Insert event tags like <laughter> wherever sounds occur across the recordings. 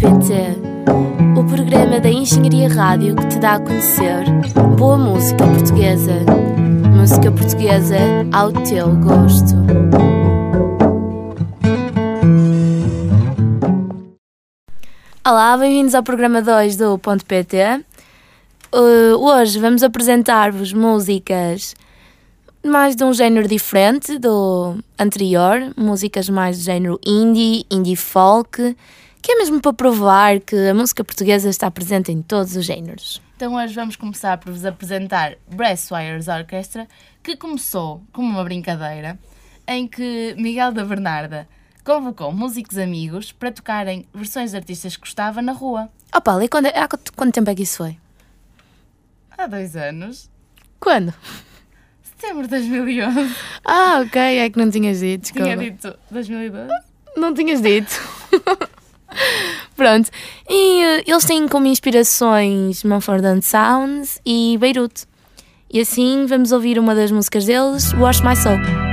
PT, o programa da Engenharia Rádio que te dá a conhecer boa música portuguesa. Música portuguesa ao teu gosto. Olá, bem-vindos ao programa 2 do Ponto PT. Uh, hoje vamos apresentar-vos músicas mais de um género diferente do anterior, músicas mais do género indie, indie folk, que é mesmo para provar que a música portuguesa está presente em todos os géneros. Então hoje vamos começar por vos apresentar Brasswires Orchestra, que começou como uma brincadeira em que Miguel da Bernarda convocou músicos amigos para tocarem versões de artistas que gostava na rua. Oh Paulo, e quando, há quanto tempo é que isso foi? Há dois anos. Quando? Setembro de 2011. Ah, ok, é que não tinhas dito. Desculpa. Tinha dito 2012? Não tinhas dito. <laughs> Pronto. E uh, eles têm como inspirações Mumford Sounds e Beirute. E assim vamos ouvir uma das músicas deles, Wash My Soul.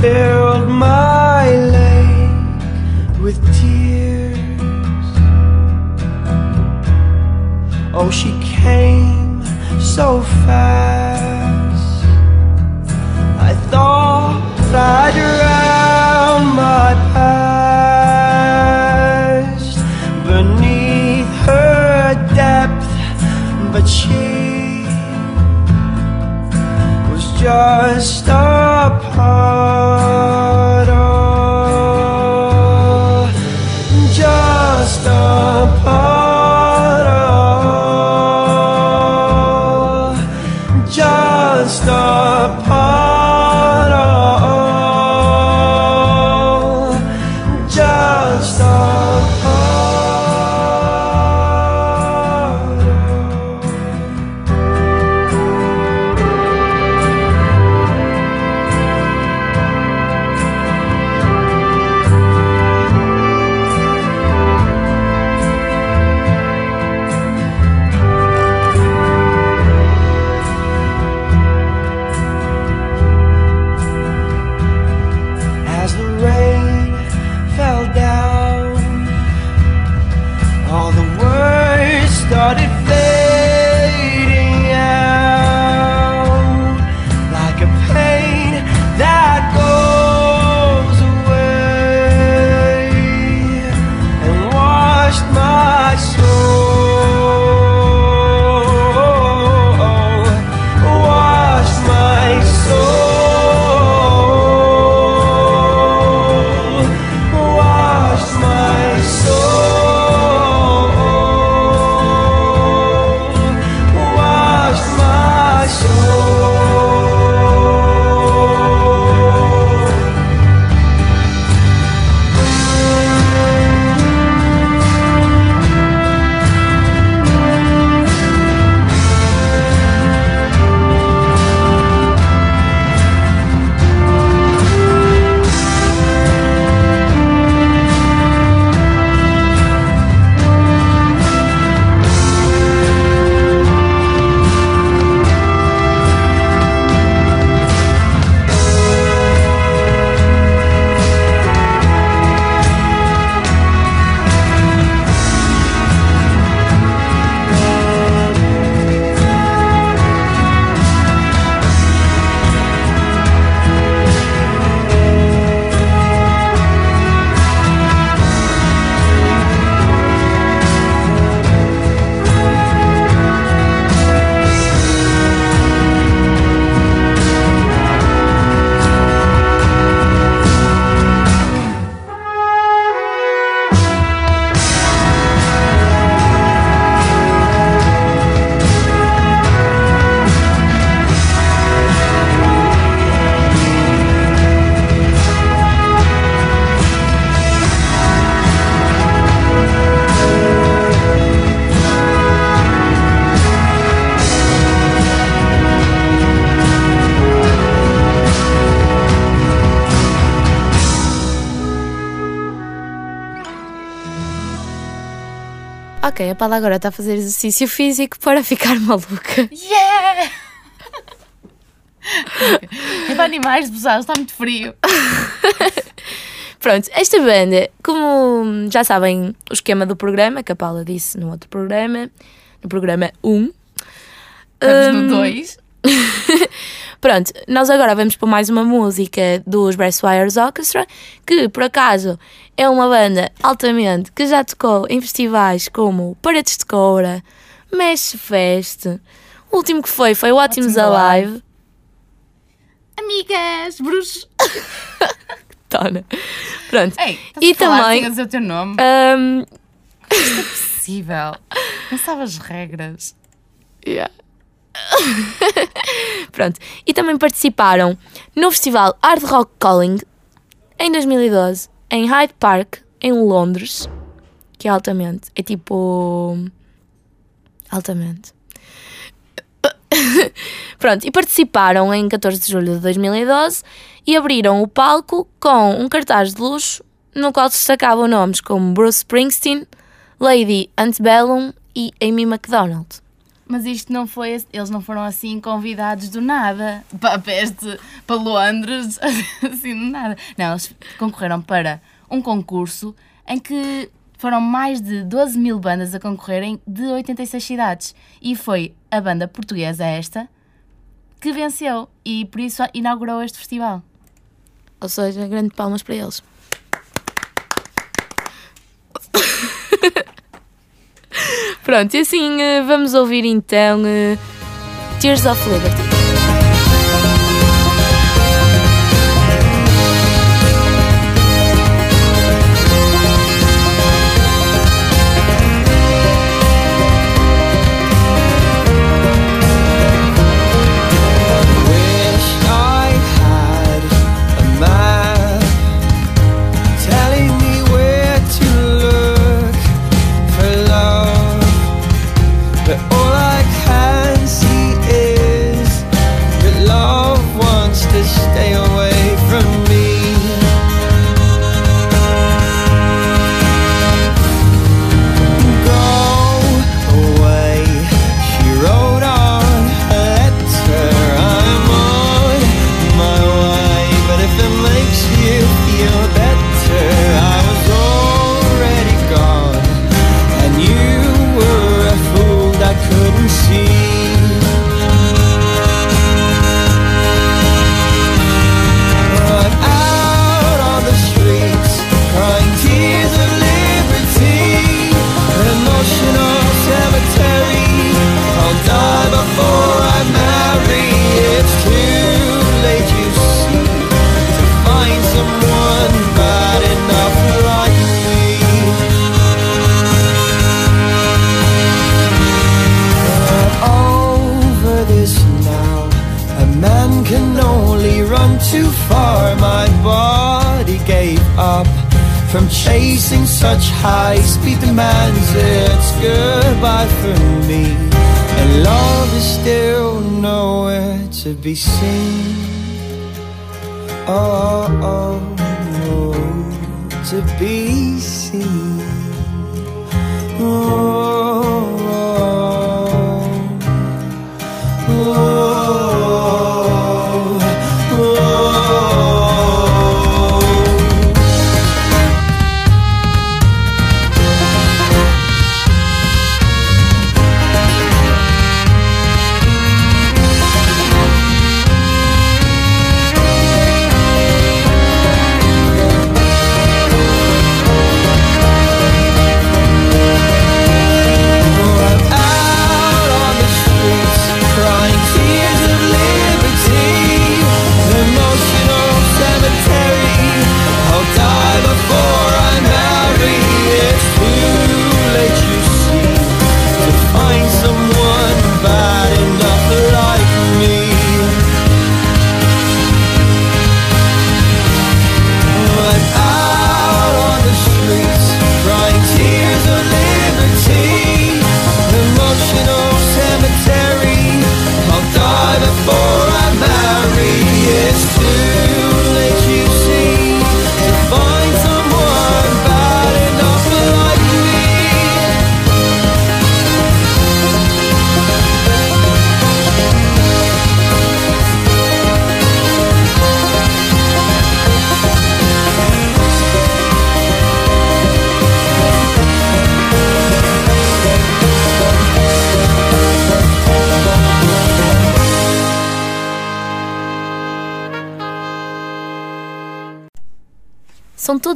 filled my lake with tears. Oh, she came so fast. I thought I'd drown my past beneath her depth, but she was just Ok, a Paula agora está a fazer exercício físico para ficar maluca. Yeah! é <laughs> para animais, pessoal, está muito frio. <laughs> Pronto, esta banda, como já sabem o esquema do programa, que a Paula disse no outro programa, no programa 1. Estamos hum, no 2. Pronto, nós agora vamos para mais uma música dos Brasswires Orchestra, que por acaso é uma banda altamente que já tocou em festivais como Paredes de Coura, Mesh Fest. O último que foi foi o Ótimos Alive. Amigas, bruxos. <laughs> Tona. Pronto. Ei, E também- sem dizer o teu nome? Hum, Possível. Não sabe as regras. Yeah. <laughs> Pronto. E também participaram no festival Hard Rock Calling em 2012 em Hyde Park, em Londres, que é altamente. É tipo. Altamente. <laughs> Pronto, e participaram em 14 de julho de 2012 e abriram o palco com um cartaz de luxo no qual destacavam nomes como Bruce Springsteen, Lady Antebellum e Amy MacDonald. Mas isto não foi, eles não foram assim convidados do nada para a peste, para Londres, <laughs> assim do nada. Não, eles concorreram para um concurso em que foram mais de 12 mil bandas a concorrerem de 86 cidades. E foi a banda portuguesa esta que venceu e por isso inaugurou este festival. Ou seja, grande palmas para eles. Pronto, e assim eh, vamos ouvir então eh, Tears of Liberty. To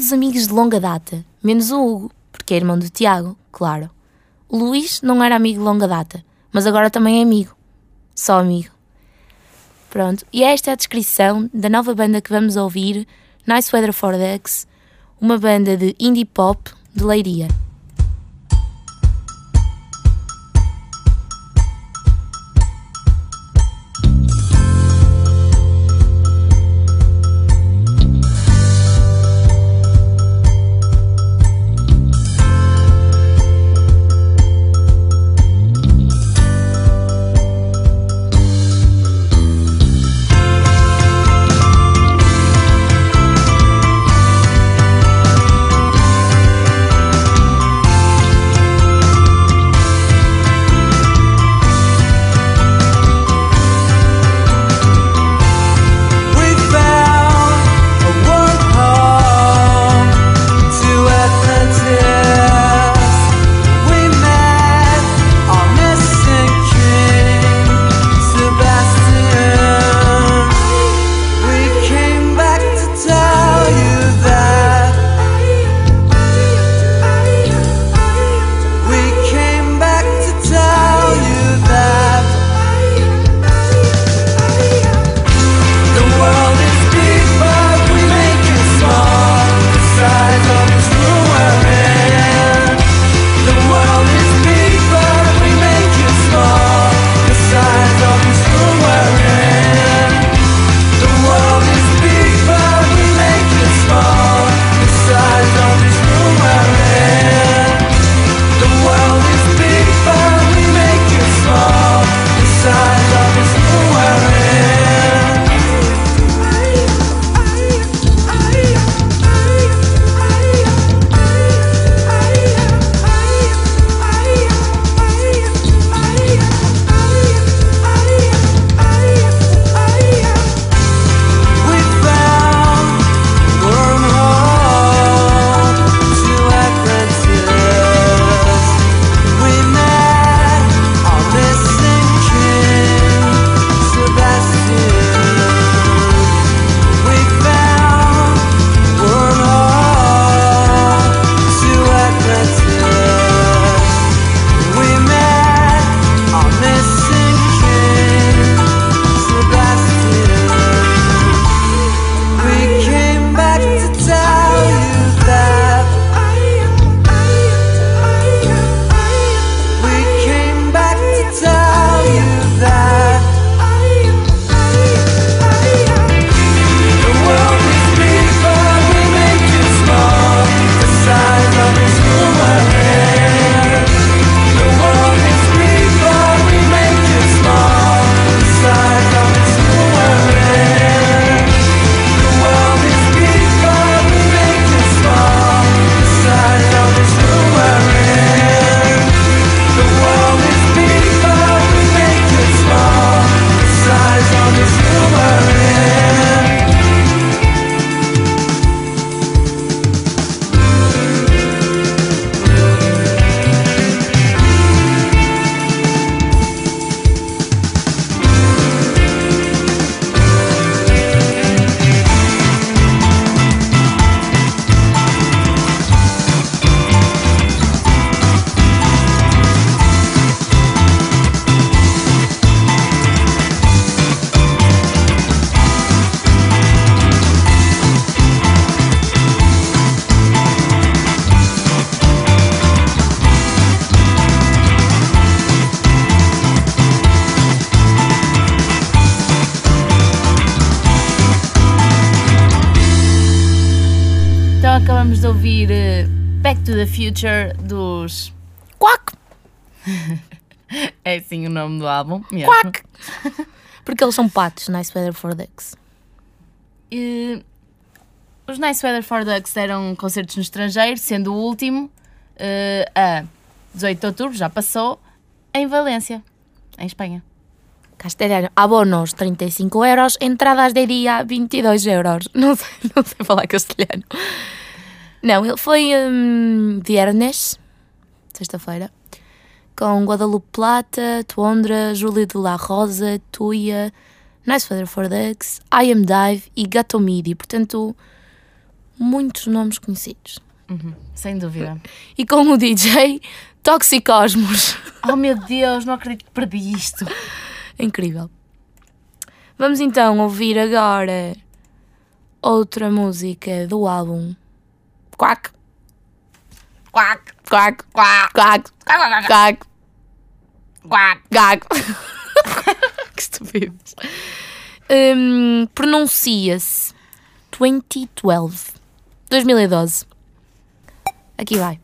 todos amigos de longa data, menos o Hugo, porque é irmão do Tiago, claro. O Luís não era amigo de longa data, mas agora também é amigo. Só amigo. Pronto, e esta é a descrição da nova banda que vamos ouvir, Nice Weather for Ducks, uma banda de indie pop de Leiria. Acabamos de ouvir eh, Back to the Future dos. Quack! <laughs> É assim o nome do álbum mesmo. Quack! <laughs> Porque eles são patos, Nice Weather for Ducks. Os Nice Weather for Ducks deram concertos no estrangeiro, sendo o último eh, a 18 de outubro, já passou, em Valência, em Espanha. Castelhano, abonos 35 euros, entradas de dia 22 euros. <laughs> Não sei, não sei falar castelhano. Não, ele foi hum, viernes, sexta-feira, com Guadalupe Plata, Tuondra, Júlio de la Rosa, Tuia, Nice Weather for Ducks, I Am Dive e Gatomidi. Portanto, muitos nomes conhecidos. Sem dúvida. E com o DJ Toxicosmos. <laughs> Oh meu Deus, não acredito que perdi isto. Incrível. Vamos então ouvir agora outra música do álbum Quack, Quack, Quack, quack, Quack, quack, Quack, quack. Quack. <laughs> que estúpidos. Hum, Pronuncia-se 2012. 2012. Aqui vai.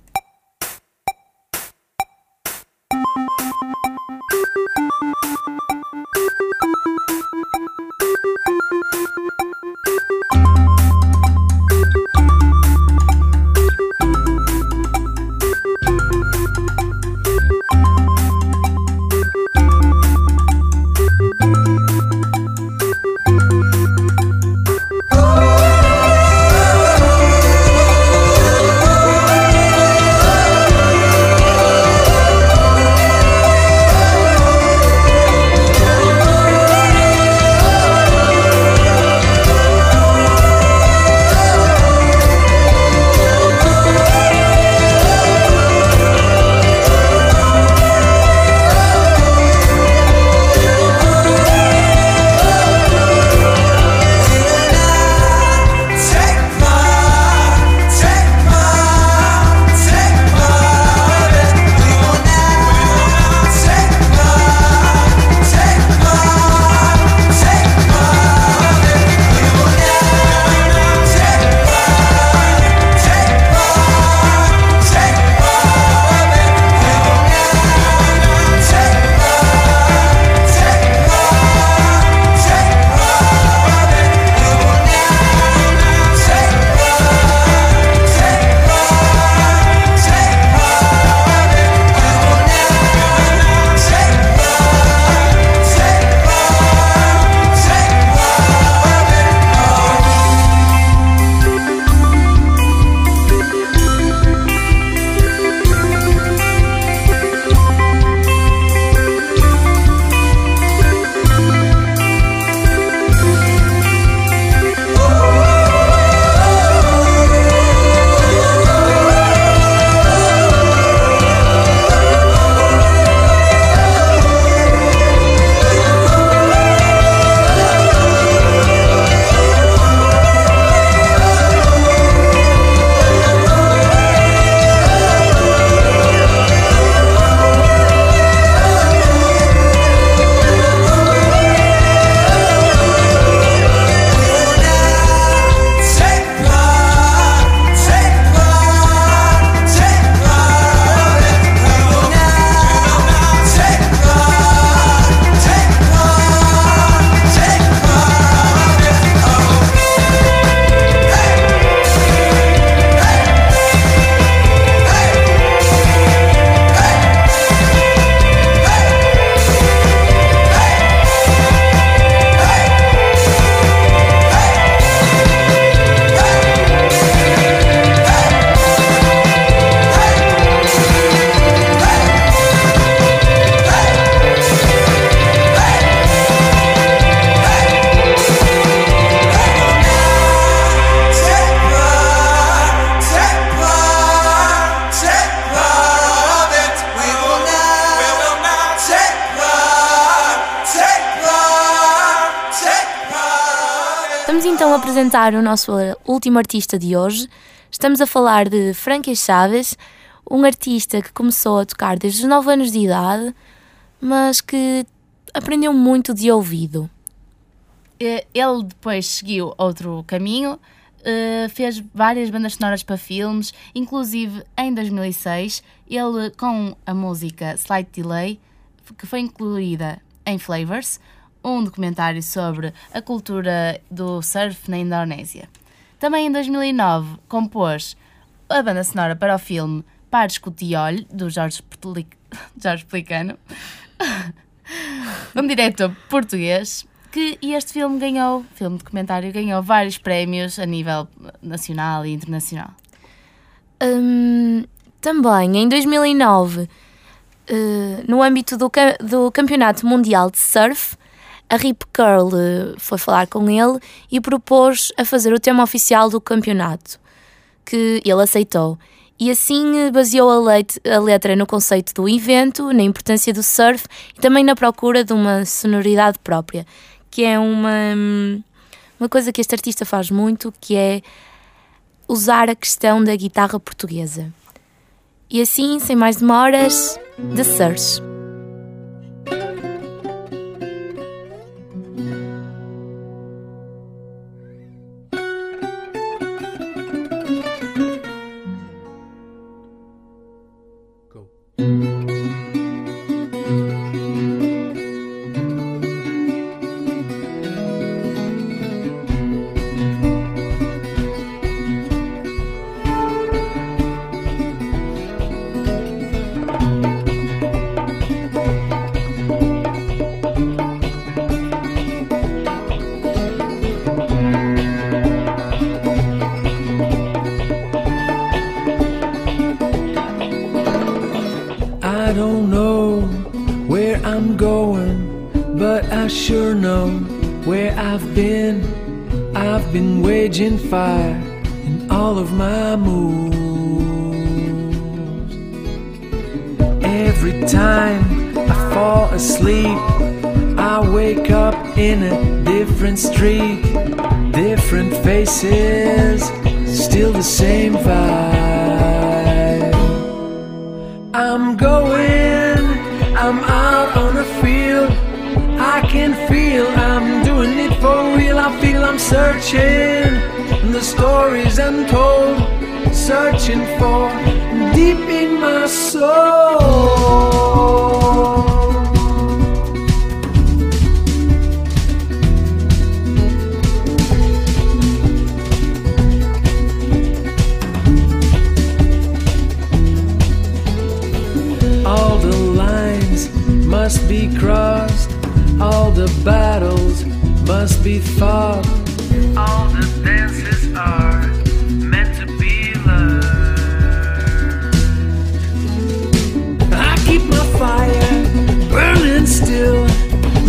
Apresentar o nosso último artista de hoje. Estamos a falar de Frankie Chaves, um artista que começou a tocar desde os 9 anos de idade, mas que aprendeu muito de ouvido. Eh, Ele depois seguiu outro caminho, eh, fez várias bandas sonoras para filmes, inclusive em 2006, ele com a música Slight Delay, que foi incluída em Flavors, um documentário sobre a cultura do surf na Indonésia. Também em 2009 compôs a banda sonora para o filme Pares Cotiolho, do Jorge, Portoli- <laughs> Jorge Pelicano, <laughs> um diretor português que e este filme ganhou, filme documentário, ganhou vários prémios a nível nacional e internacional. Hum, também em 2009, eh, no âmbito do, do Campeonato Mundial de Surf, a Rip Curl eh, foi falar com ele e propôs a fazer o tema oficial do campeonato. que ele aceitou. E assim eh, baseou a, letra no conceito do evento, na importância do surf e também na procura de uma sonoridade própria, que é uma, hum, uma coisa que este artista faz muito, que é usar a questão da guitarra portuguesa. E assim, sem mais demoras, The Search. Faces, still the same vibe. I'm going, I'm out on the field. I can feel I'm doing it for real. I feel I'm searching the stories untold, searching for must be crossed, all the battles must be fought. All the dances are meant to be learned. I keep my fire burning still,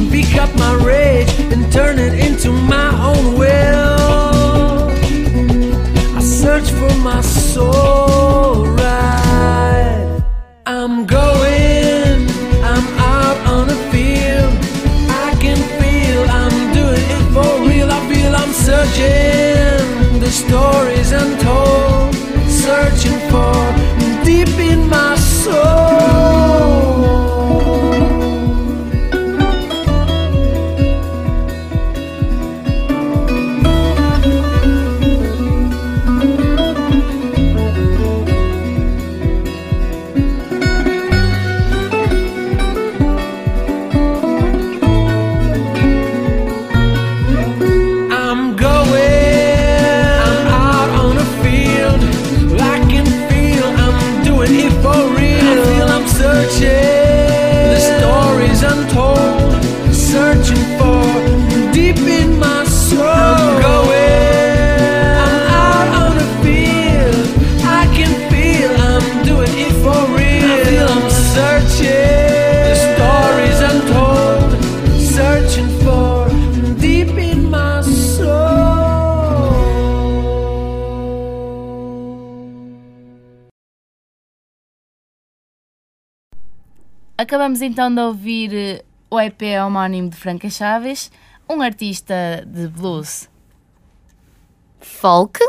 pick up my rage and turn it into my own will. I search for my soul right. I'm going, I'm the stories untold, searching for deep in my soul. Acabamos então de ouvir eh, o EP homónimo de Franca Chaves, um artista de blues. folk.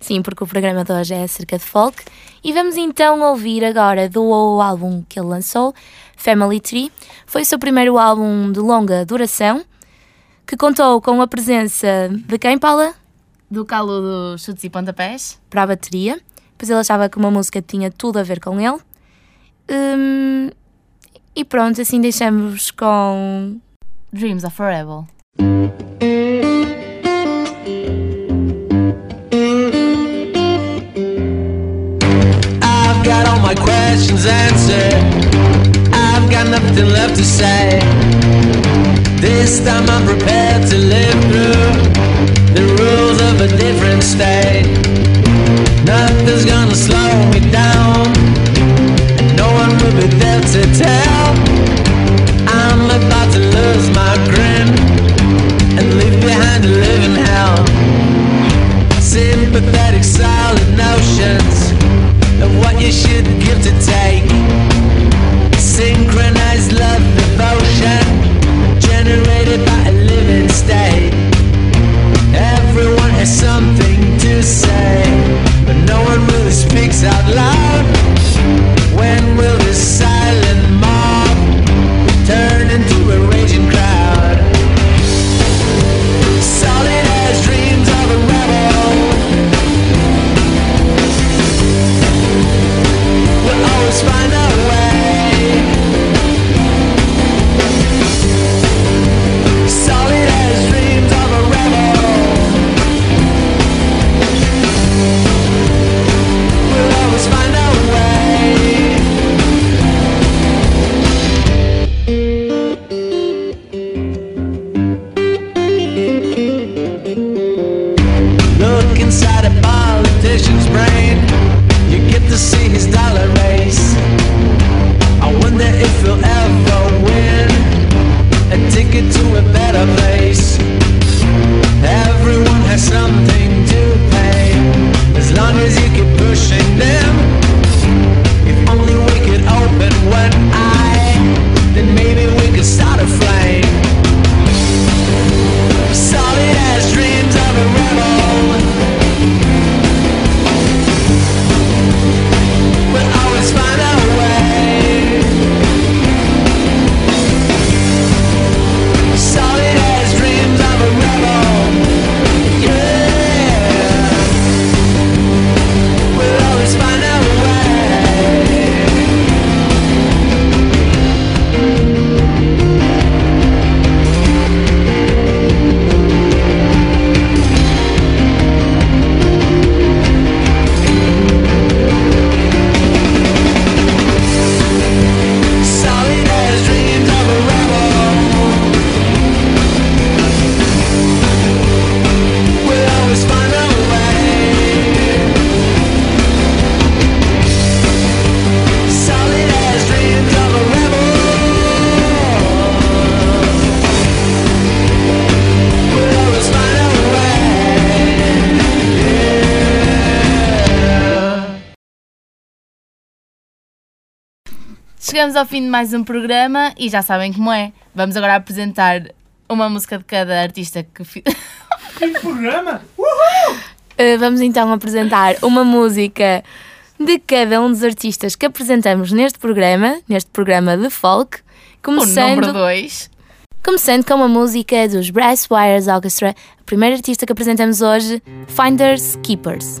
Sim, porque o programa de hoje é acerca de folk. E vamos então ouvir agora do álbum que ele lançou, Family Tree. Foi o seu primeiro álbum de longa duração, que contou com a presença de quem, Paula? Do calo dos chutes e pontapés. Para a bateria. Pois ele achava que uma música tinha tudo a ver com ele. Hum, e pronto, assim deixamos com Dreams are Forever. I've got all my questions answered. I've got nothing left to say. This time I'm prepared to live through the rules of a different state. Nothing's gonna slow me down. And no one will be there to tell. should give to Chegamos ao fim de mais um programa e já sabem como é. Vamos agora apresentar uma música de cada artista que fi- <laughs> Programa? Uh, vamos então apresentar uma música de cada um dos artistas que apresentamos neste programa, neste programa de folk, o número começando, 2. começando com uma música dos Brass Wires Orchestra, a primeira artista que apresentamos hoje, Finders Keepers.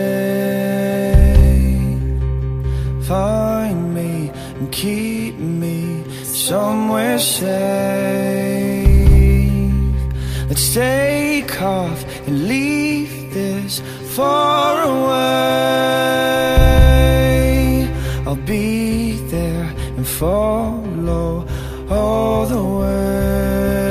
safe. Let's take off and leave this far away. I'll be there and follow all the way.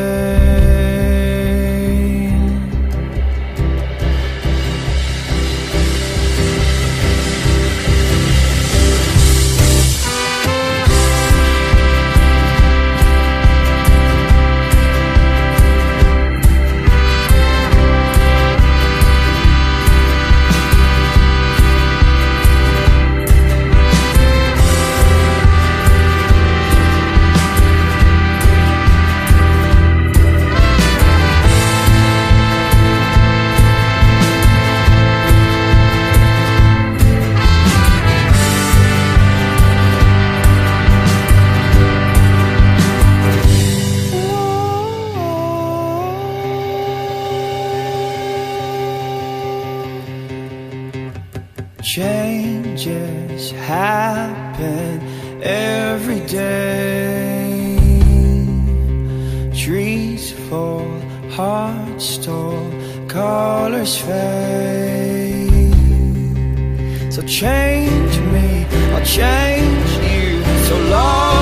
So change me, I'll change you. So love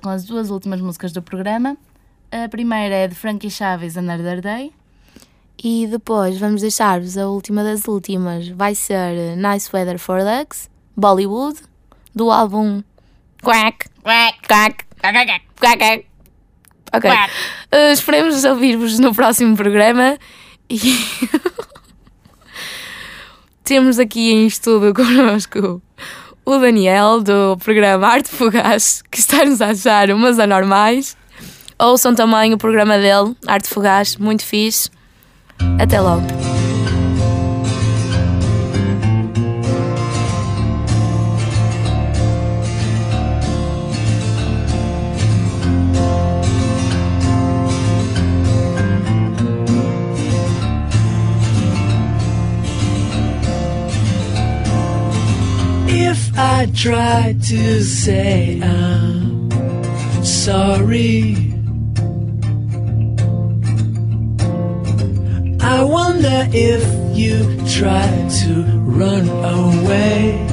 com as duas últimas músicas do programa. A primeira é de Frankie Chaves, Another Day. E depois vamos deixar-vos a última das últimas. Vai ser Nice Weather for Legs, Bollywood, do álbum Quack, Quack, Quack, quack, Quack, Quack. Ok. quack. Uh, esperemos ouvir-vos no próximo programa. E <laughs> temos aqui em estudo connosco o Daniel do programa Arte Fugaz, que está-nos a achar umas anormais. Ouçam também o programa dele, Arte Fugaz, muito fixe. Até logo. I try to say I'm sorry, I wonder if you try to run away.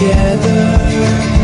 Together.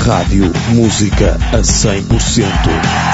Rádio, música a 100%.